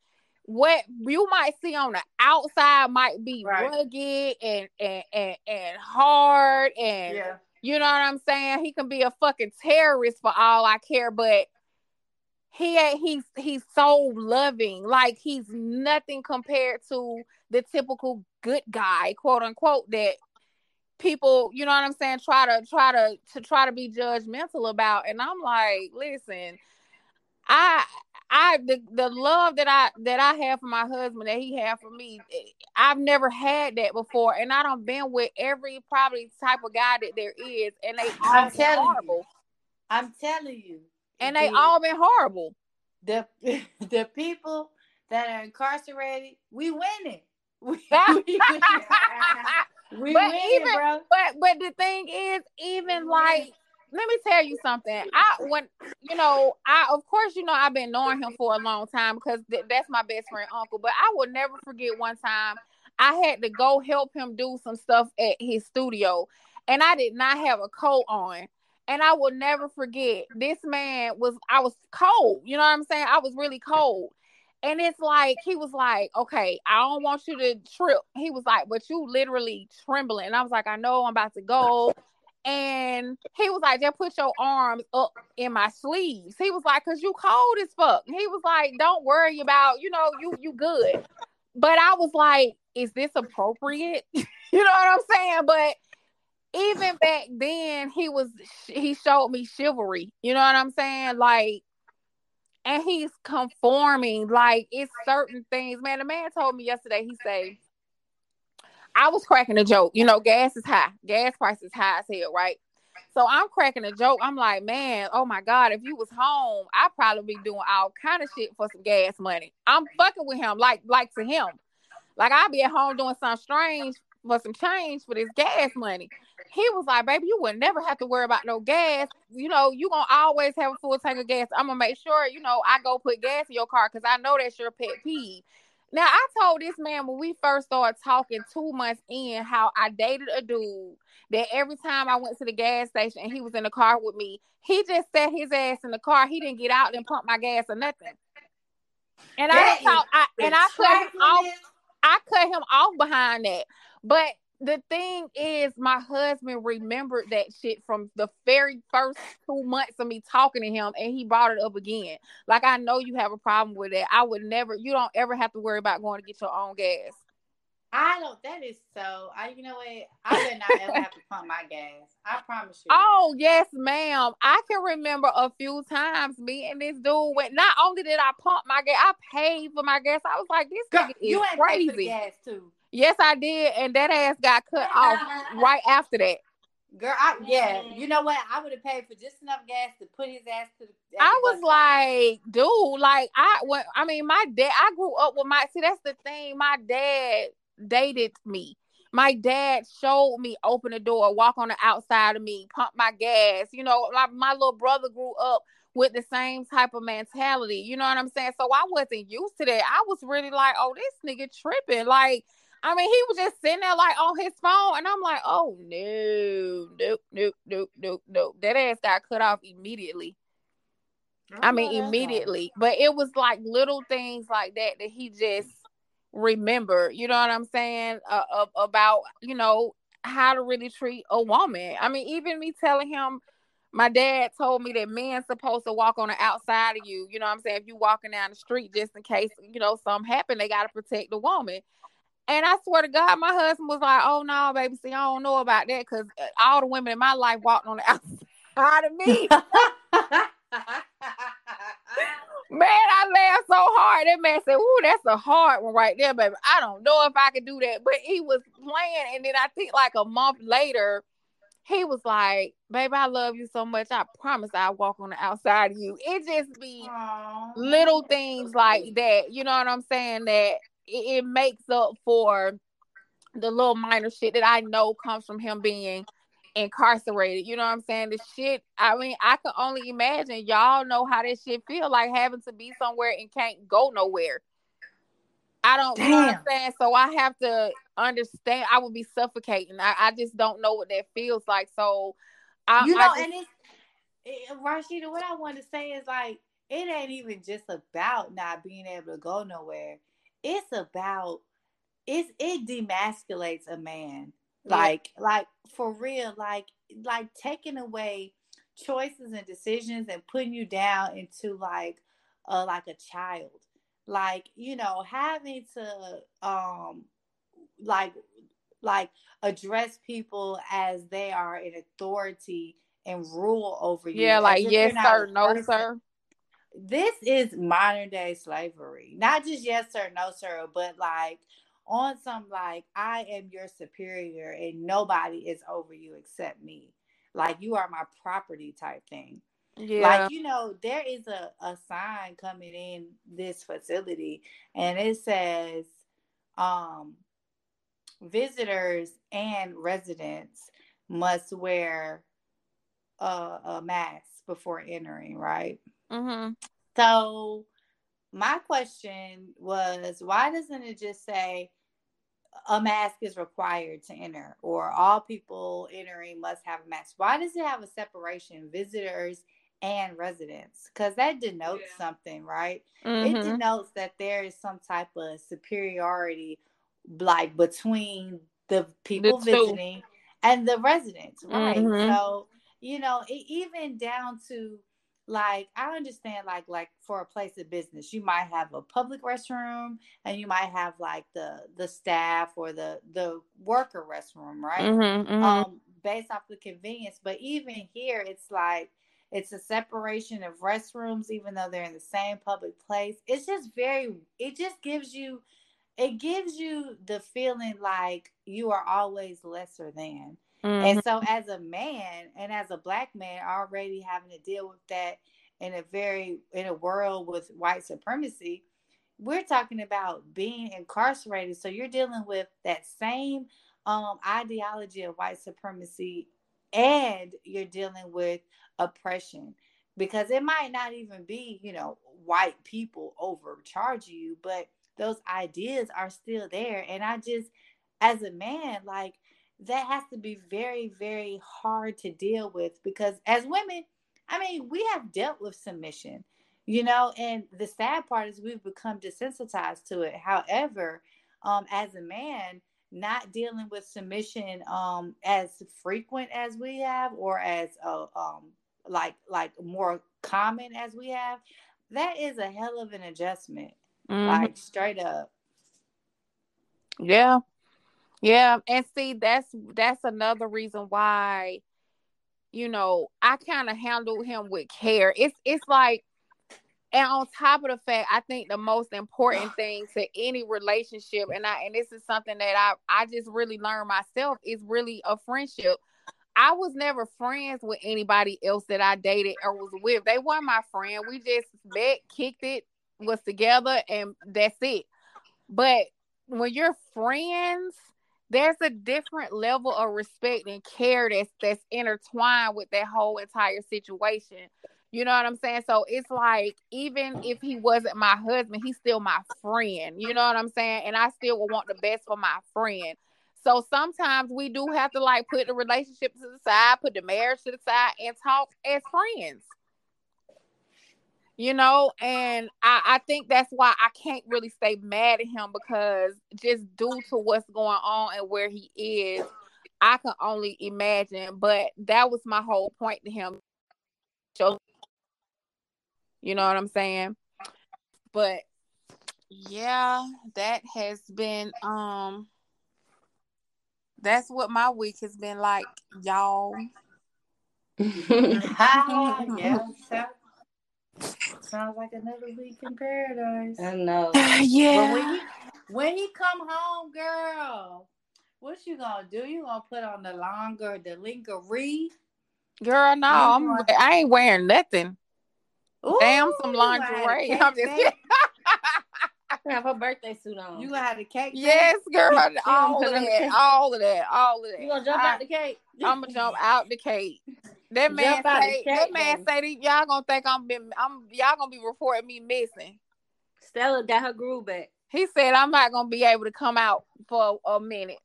B: what you might see on the outside might be
D: Right.
B: rugged and, and and and hard and
D: Yeah.
B: You know what I'm saying? He can be a fucking terrorist for all I care, but he ain't he's he's so loving. Like he's nothing compared to the typical good guy, quote unquote, that people, you know what I'm saying, try to try to to try to be judgmental about. And I'm like, listen, I I the, the love that I that I have for my husband that he had for me, eh, I've never had that before, and I don't been with every probably type of guy that there is, and they
D: I'm telling you. I'm telling you.
B: and they
D: the-
B: all been horrible.
D: the the people that are incarcerated, we winning. We, we, we
B: But
D: winning,
B: even-
D: bro.
B: But but the thing is, even like, let me tell you something. I when you know, I of course you know I've been knowing him for a long time because th- that's my best friend uncle. But I will never forget one time I had to go help him do some stuff at his studio, and I did not have a coat on. And I will never forget this man was I was cold. You know what I'm saying? I was really cold. And it's like he was like, okay, I don't want you to trip. He was like, but you literally trembling. And I was like, I know I'm about to go. And he was like, just put your arms up in my sleeves. He was like, cause you cold as fuck. He was like, don't worry about, you know, you you good. But I was like, is this appropriate? you know what I'm saying? But even back then, he was he showed me chivalry. You know what I'm saying? Like and he's conforming. Like it's certain things. Man, the man told me yesterday, he say, I was cracking a joke. You know, gas is high. Gas price is high as hell, right? So I'm cracking a joke. I'm like, man, oh my God, if you was home, I'd probably be doing all kind of shit for some gas money. I'm fucking with him, like like to him. Like I'd be at home doing something strange for some change for this gas money. He was like, baby, you would never have to worry about no gas. You know, you gonna always have a full tank of gas. I'm gonna make sure, you know, I go put gas in your car because I know that's your pet peeve. Now, I told this man when we first started talking two months in how I dated a dude that every time I went to the gas station and he was in the car with me, he just sat his ass in the car. He didn't get out and pump my gas or nothing. And I
D: That
B: didn't talk, I, and I cut him off. I cut him off behind that. But the thing is, my husband remembered that shit from the very first two months of me talking to him, and he brought it up again. Like, I know you have a problem with that. I would never, you don't ever have to worry about going to get your own gas.
D: I don't. That is so. I. You know what? I would not ever have to pump my gas. I promise you.
B: Oh, yes, ma'am. I can remember a few times me and this dude went, not only did I pump my gas, I paid for my gas. I was like, this
D: Girl,
B: nigga
D: you
B: is
D: ain't paid for the
B: crazy.
D: gas too,
B: Yes, I did. And that ass got cut off right after that.
D: girl. I, yeah. You know what? I would have paid for just enough gas to put his ass to the.
B: I was like, dude, like I when I mean my dad I grew up with my see that's the thing. My dad dated me. My dad showed me open the door, walk on the outside of me, pump my gas. You know, my, my little brother grew up with the same type of mentality. You know what I'm saying? So I wasn't used to that. I was really like, oh, this nigga tripping. Like, I mean, he was just sitting there like on his phone, and I'm like, oh no, nope, nope, nope, nope, nope. That ass got cut off immediately. I mean, immediately. But it was like little things like that that he just remembered. You know what I'm saying? Uh, about you know how to really treat a woman. I mean, even me telling him. My dad told me that men supposed to walk on the outside of you. You know what I'm saying? If you walking down the street, just in case, you know, something happen, they gotta protect the woman. And I swear to God, my husband was like, "Oh no, baby, see, I don't know about that because uh, all the women in my life walked on the outside of me." man, I laughed so hard. That man said, "Ooh, that's a hard one right there, baby." I don't know if I could do that, but he was playing, and then I think like a month later, he was like, "Baby, I love you so much. I promise I'll walk on the outside of you." It just be Aww. little things like that. You know what I'm saying? That it, it makes up for the little minor shit that I know comes from him being incarcerated. You know what I'm saying? The shit, I mean, I can only imagine y'all know how this shit feel like having to be somewhere and can't go nowhere. I don't Damn. you know what I'm saying. So I have to understand I would be suffocating. I, I just don't know what that feels like. So I
D: You know,
B: I
D: just, and it's it, Rasheeda, what I want to say is like it ain't even just about not being able to go nowhere it's about it's it demasculates a man like yeah. like for real like like taking away choices and decisions and putting you down into like uh like a child like you know having to um like like address people as they are in authority and rule over you
B: yeah like yes sir no person. sir
D: this is modern day slavery. Not just yes sir, no sir, but like on some like I am your superior and nobody is over you except me. Like you are my property type thing. Yeah. Like, you know, there is a, a sign coming in this facility and it says um visitors and residents must wear a, a mask before entering, right? Mm-hmm. So my question was, why doesn't it just say a mask is required to enter, or all people entering must have a mask? Why does it have a separation, visitors and residents? Because that denotes yeah. something, right? Mm-hmm. It denotes that there is some type of superiority, like between the people the visiting and the residents, right? Mm-hmm. So you know, it, even down to like I understand like like for a place of business, you might have a public restroom and you might have like the the staff or the the worker restroom, right? Mm-hmm, mm-hmm. Um based off the convenience. But even here it's like it's a separation of restrooms even though they're in the same public place. It's just very it just gives you it gives you the feeling like you are always lesser than. Mm-hmm. And so, as a man and as a black man, already having to deal with that in a very in a world with white supremacy, we're talking about being incarcerated. So you're dealing with that same um, ideology of white supremacy, and you're dealing with oppression because it might not even be you know white people overcharge you, but those ideas are still there. And I just, as a man, like that has to be very, very hard to deal with because as women, I mean, we have dealt with submission, you know, and the sad part is we've become desensitized to it. However, um, as a man, not dealing with submission um, as frequent as we have or as uh, um, like like more common as we have, that is a hell of an adjustment. Mm-hmm. Like straight up.
B: Yeah, yeah, and see that's that's another reason why you know, I kind of handle him with care. It's it's like and on top of the fact, I think the most important thing to any relationship, and I and this is something that I I just really learned myself, is really a friendship. I was never friends with anybody else that I dated or was with. They weren't my friend. We just met, kicked it, was together, and that's it. But when you're friends, there's a different level of respect and care that's that's intertwined with that whole entire situation. You know what I'm saying? So it's like even if he wasn't my husband, he's still my friend. You know what I'm saying? And I still would want the best for my friend. So sometimes we do have to like put the relationship to the side, put the marriage to the side, and talk as friends. You know and I, I think that's why i can't really stay mad at him because just due to what's going on and where he is i can only imagine but that was my whole point to him. You know what i'm saying? But yeah that has been um that's what my week has been like y'all.
D: Yeah, so- sounds like another week in paradise.
E: I know.
D: But
B: yeah
D: when he when he come home, girl, what you gonna do? You gonna put on the longer the lingerie?
B: girl no i'm
D: want-
B: i ain't wearing nothing
D: Ooh,
B: Damn, some
D: you gonna
B: lingerie. I'm just
D: back.
B: kidding.
E: I have her birthday suit on.
D: You gonna have the cake?
B: Yes, girl.
E: gonna
B: All of that. All of that. All of that.
E: You gonna jump
B: I,
E: out the cake?
B: I'm gonna jump out the cake. That man
E: Jump out the
B: say. that man
E: baby.
B: say that y'all gonna think I'm been. I'm y'all gonna be reporting me missing.
E: Stella got her groove back.
B: He said I'm not gonna be able to come out for a minute.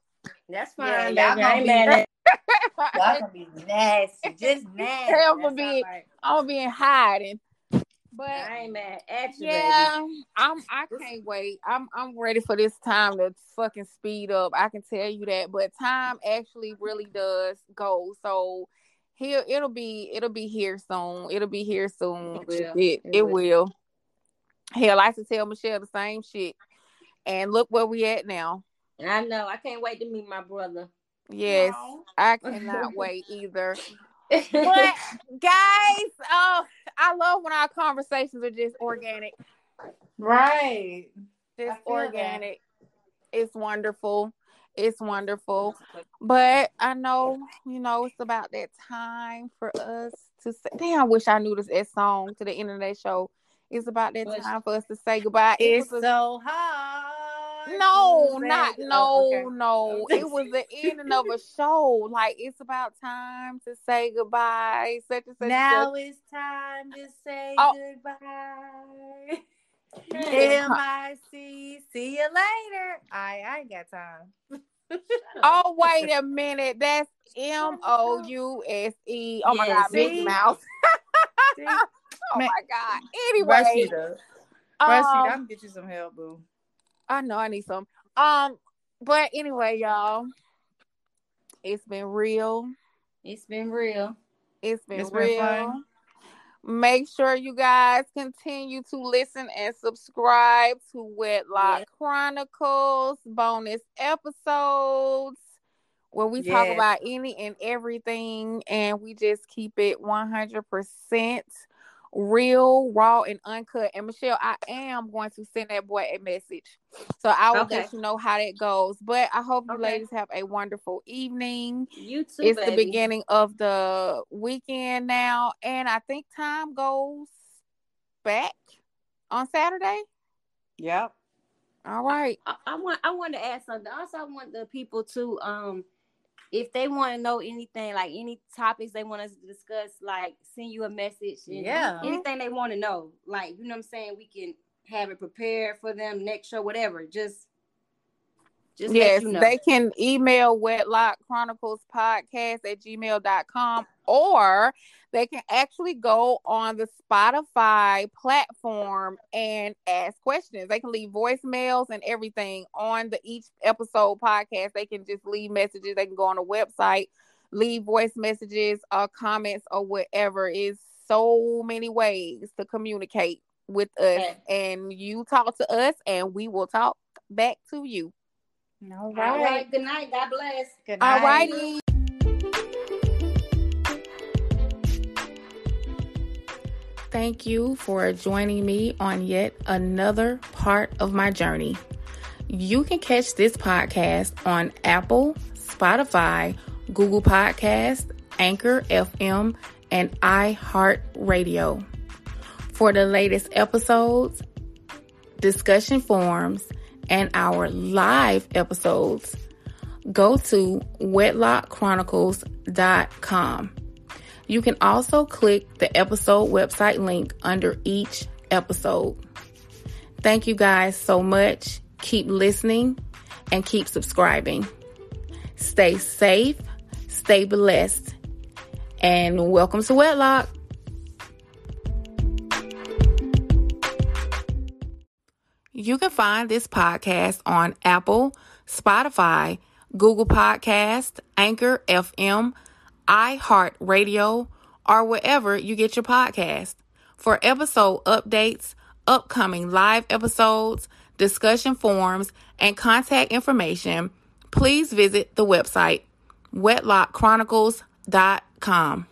E: That's
D: Yeah,
E: fine,
D: y'all
E: baby. I
D: gonna be-
E: mad at
D: Y'all gonna be nasty, just nasty.
B: Hell for
D: That's
B: being-
D: all right.
B: I'm gonna be in hiding. But
E: I ain't mad at you,
B: yeah, I'm. I can't wait. I'm. I'm ready for this time to fucking speed up. I can tell you that. But time actually really does go. So here, it'll be. It'll be here soon. It'll be here soon.
E: It will.
B: It,
E: It
B: it
E: will.
B: will. Hell, I used to tell Michelle the same shit. And look where we at now.
E: I know. I can't wait to meet my brother.
B: Yes,
D: Aw.
B: I cannot wait either. But guys, oh, I love when our conversations are just organic.
D: Right.
B: Just
D: feel that.
B: organic. It's wonderful. It's wonderful. But I know, you know, it's about that time for us to say. Damn, I wish I knew this that song to the end of that show. It's about that
E: Which-
B: time for us to say goodbye. It
D: It's so hard.
B: no, not no,
D: Oh, okay.
B: no. It was the ending of a show. Like it's about time to say goodbye. Such and such.
D: Now it's time to say
B: Oh.
D: goodbye.
B: such.
D: M I C. See you later. I I ain't got time.
B: Oh wait a minute, that's M O U S E. Oh my
E: Yeah,
B: God, Big
D: Mouth.
B: Mouse. Oh my God. Anyway,
D: Rasheeda. Rasheeda,
B: um,
D: I'm gonna get you some help, boo.
B: I know I need some. Um, but anyway, y'all, it's been real.
E: It's been real.
B: It's been
D: It's been
B: real.
D: fun.
B: Make sure you guys continue to listen and subscribe to Wedlock
E: Yes.
B: Chronicles bonus episodes where we talk about any and everything and we just keep it 100% real, raw, and uncut. And Michelle, I am going to send that boy a message. So I will
E: Okay.
B: let you know how that goes. But I hope you
E: Okay.
B: ladies have a wonderful evening
E: You too,
B: it's the beginning of the weekend now, and I think time goes back on Saturday.
D: Yep.
B: All right.
E: I, I want I want to add something. Also, I want the people to um if they want to know anything, like any topics they want us to discuss, like send you a message
D: Yeah.
E: anything they want to know. Like, you know what I'm saying? We can have it prepared for them next show, whatever. Just just
B: yes,
E: you know.
B: they can email Wedlock Chronicles Podcast at gmail.com or they can actually go on the Spotify platform and ask questions. They can leave voicemails and everything on the each episode podcast. They can just leave messages. They can go on the website, leave voice messages or comments or whatever. Is so many ways to communicate with us.
E: Okay.
B: And you talk to us and we will talk back to you.
D: All
E: All right. Good night. God bless.
D: Good
B: All
D: night.
B: righty. Thank you for joining me on yet another part of my journey. You can catch this podcast on Apple, Spotify, Google Podcast, Anchor FM, and iHeartRadio. For the latest episodes, discussion forums, and our live episodes, go to wedlockchronicles.com. You can also click the episode website link under each episode. Thank you guys so much. Keep listening and keep subscribing. Stay safe, stay blessed, and welcome to Wedlock. You can find this podcast on Apple, Spotify, Google Podcast, Anchor FM, iHeartRadio, or wherever you get your podcast. For episode updates, upcoming live episodes, discussion forums, and contact information, please visit the website wedlockchronicles.com.